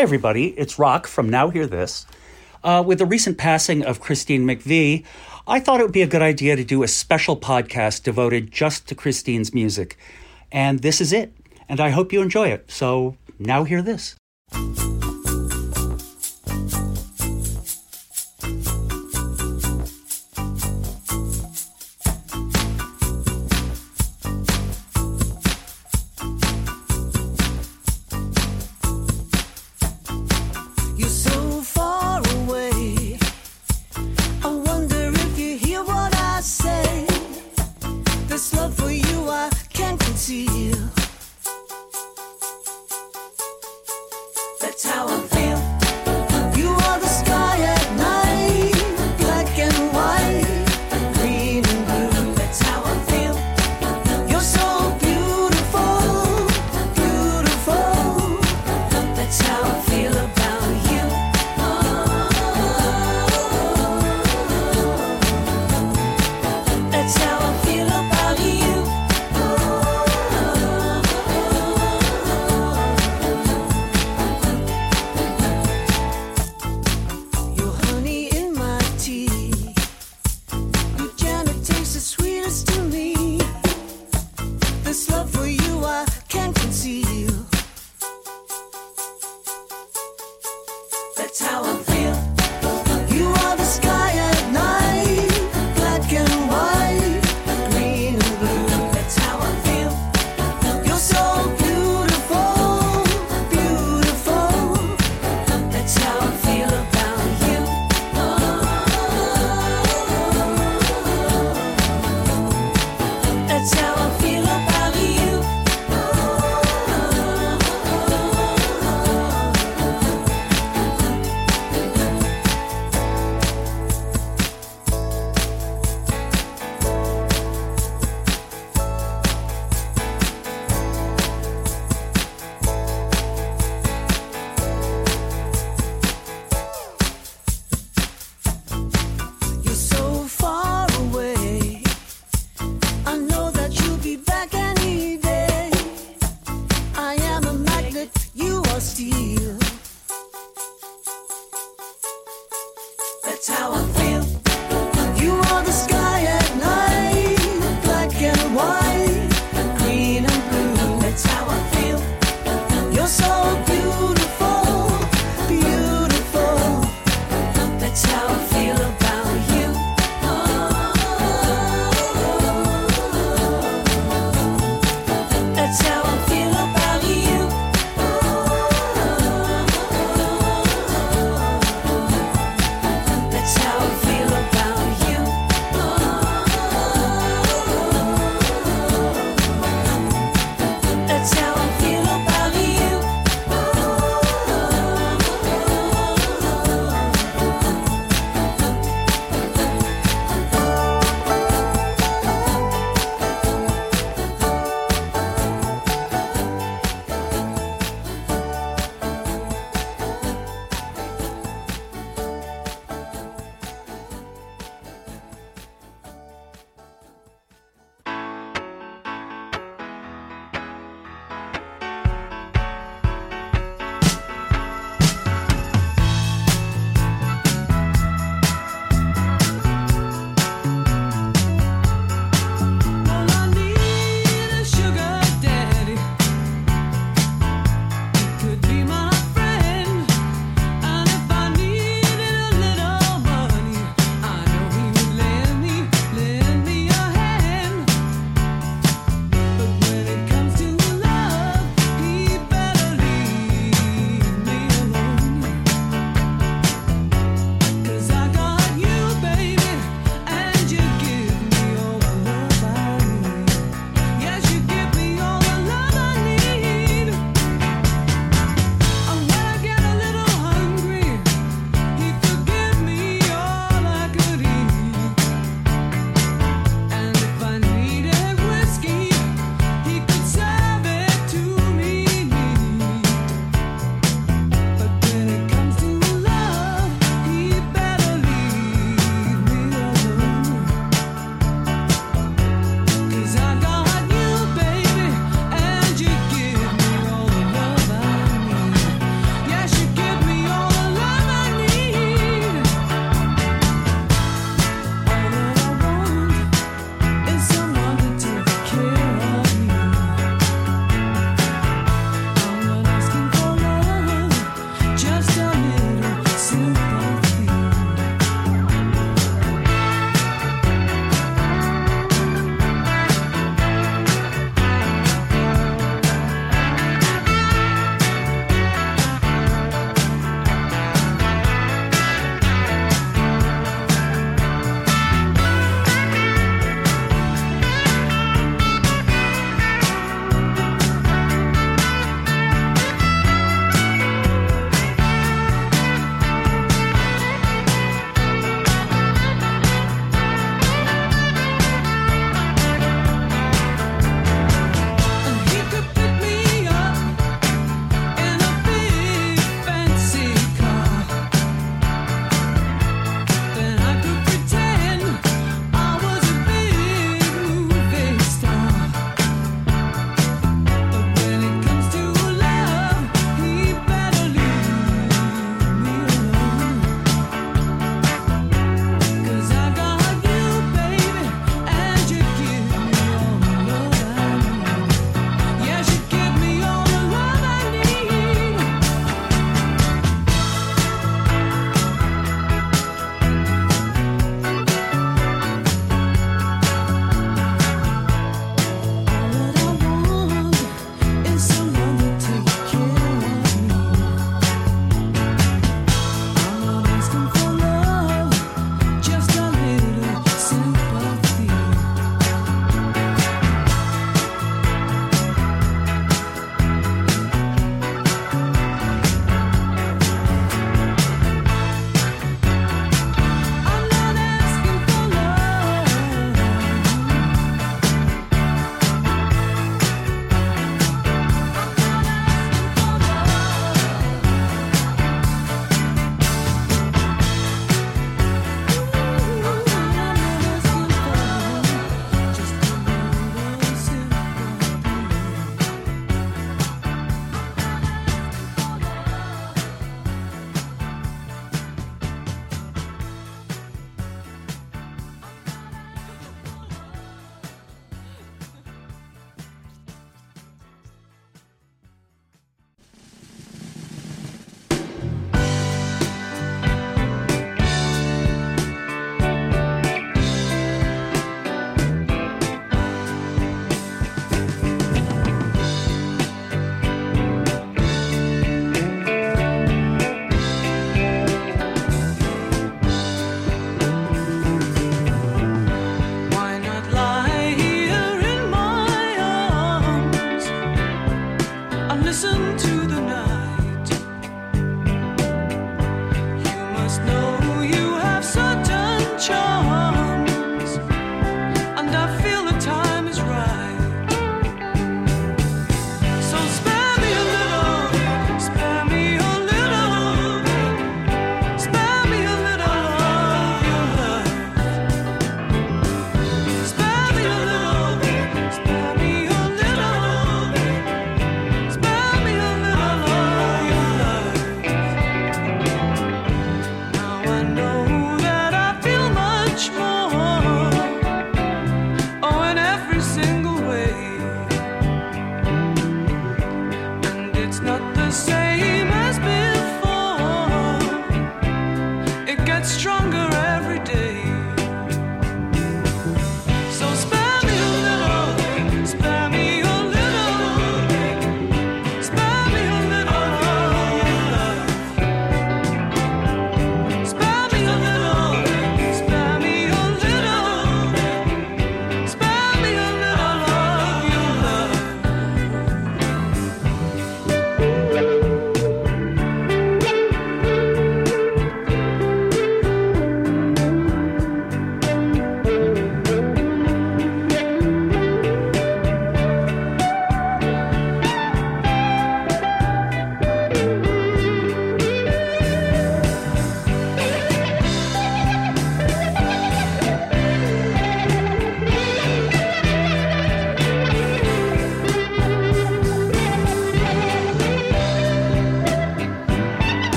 Hi, everybody. It's Rock from Now Hear This. Uh, with the recent passing of Christine McVie, I thought it would be a good idea to do a special podcast devoted just to Christine's music. And this is it. And I hope you enjoy it. So now hear this.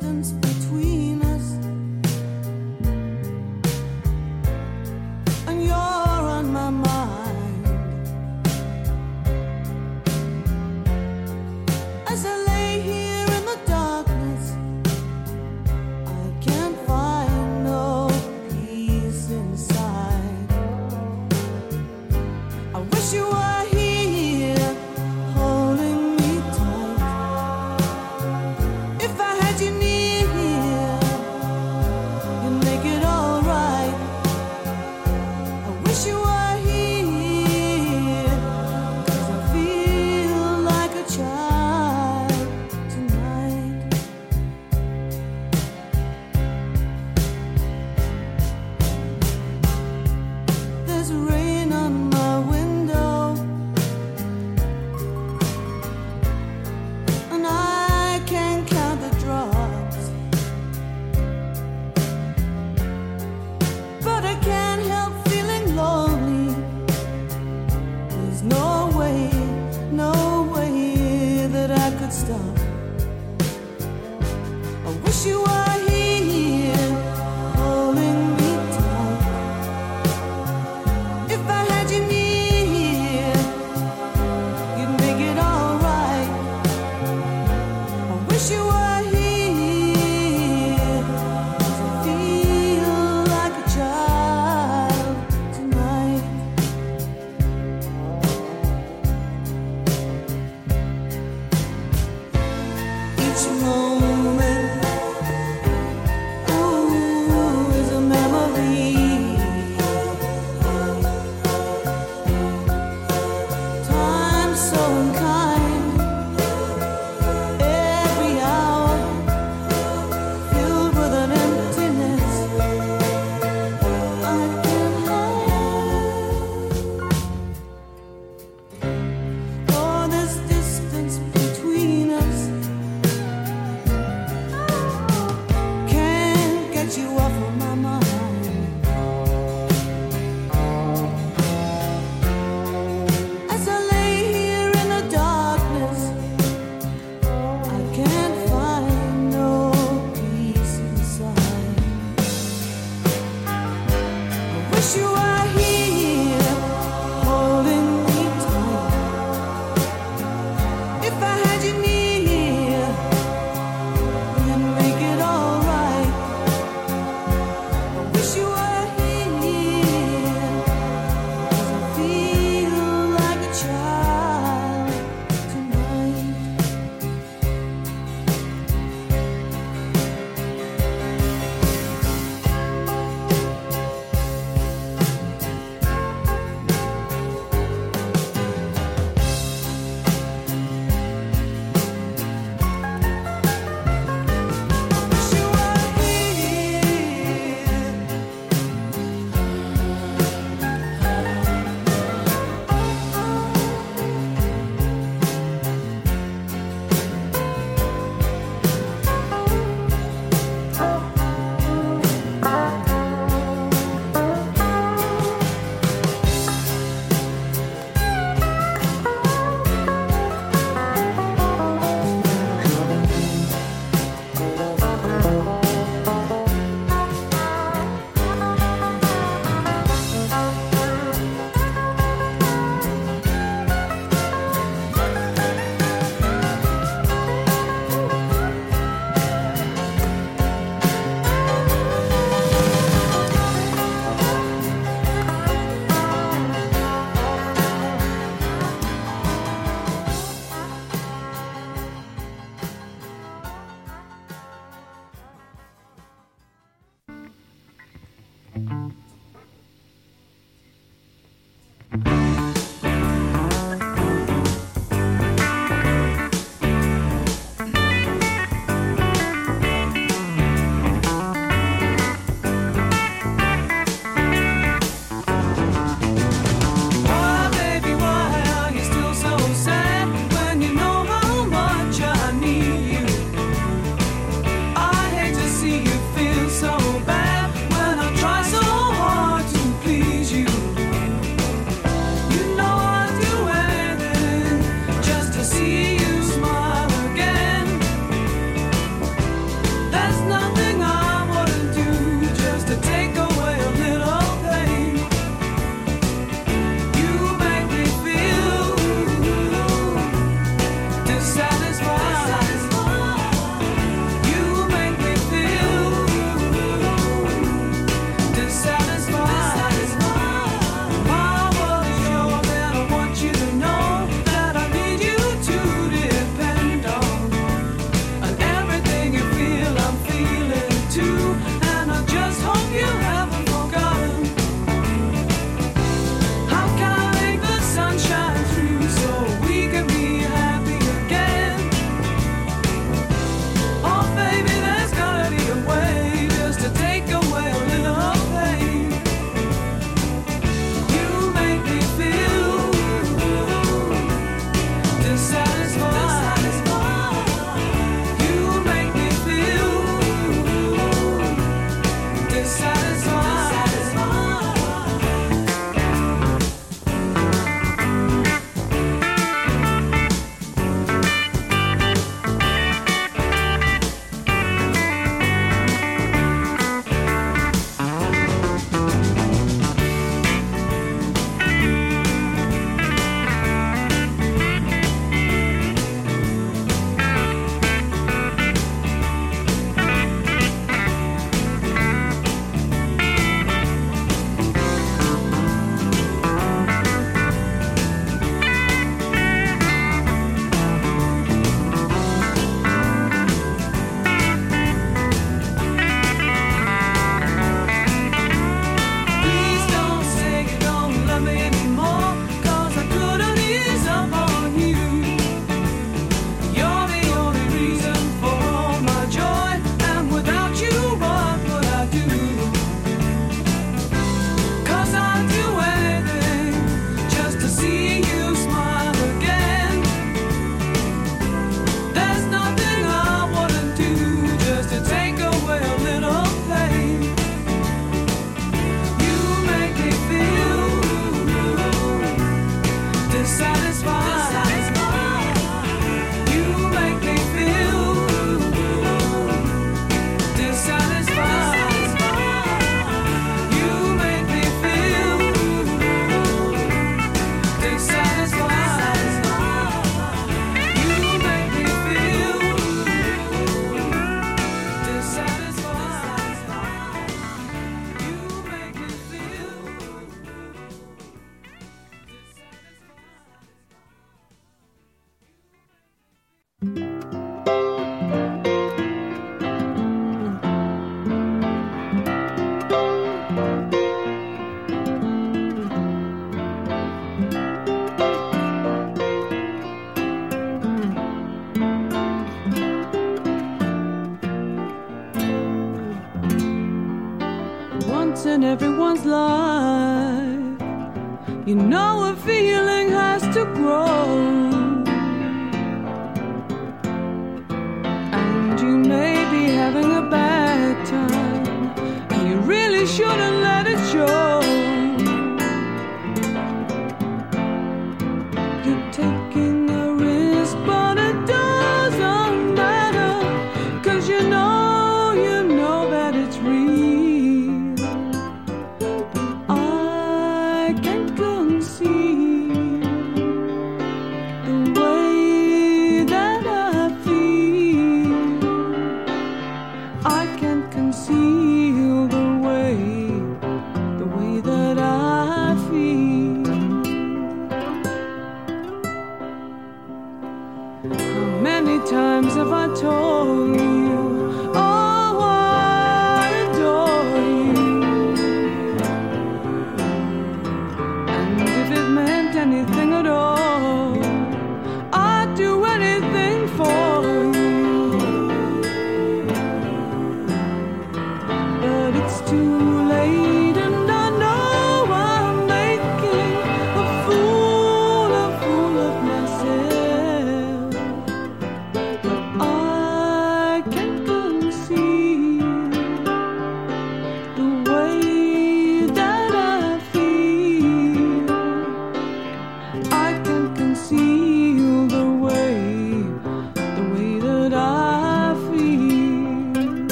systems. wish you were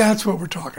that's what we're talking.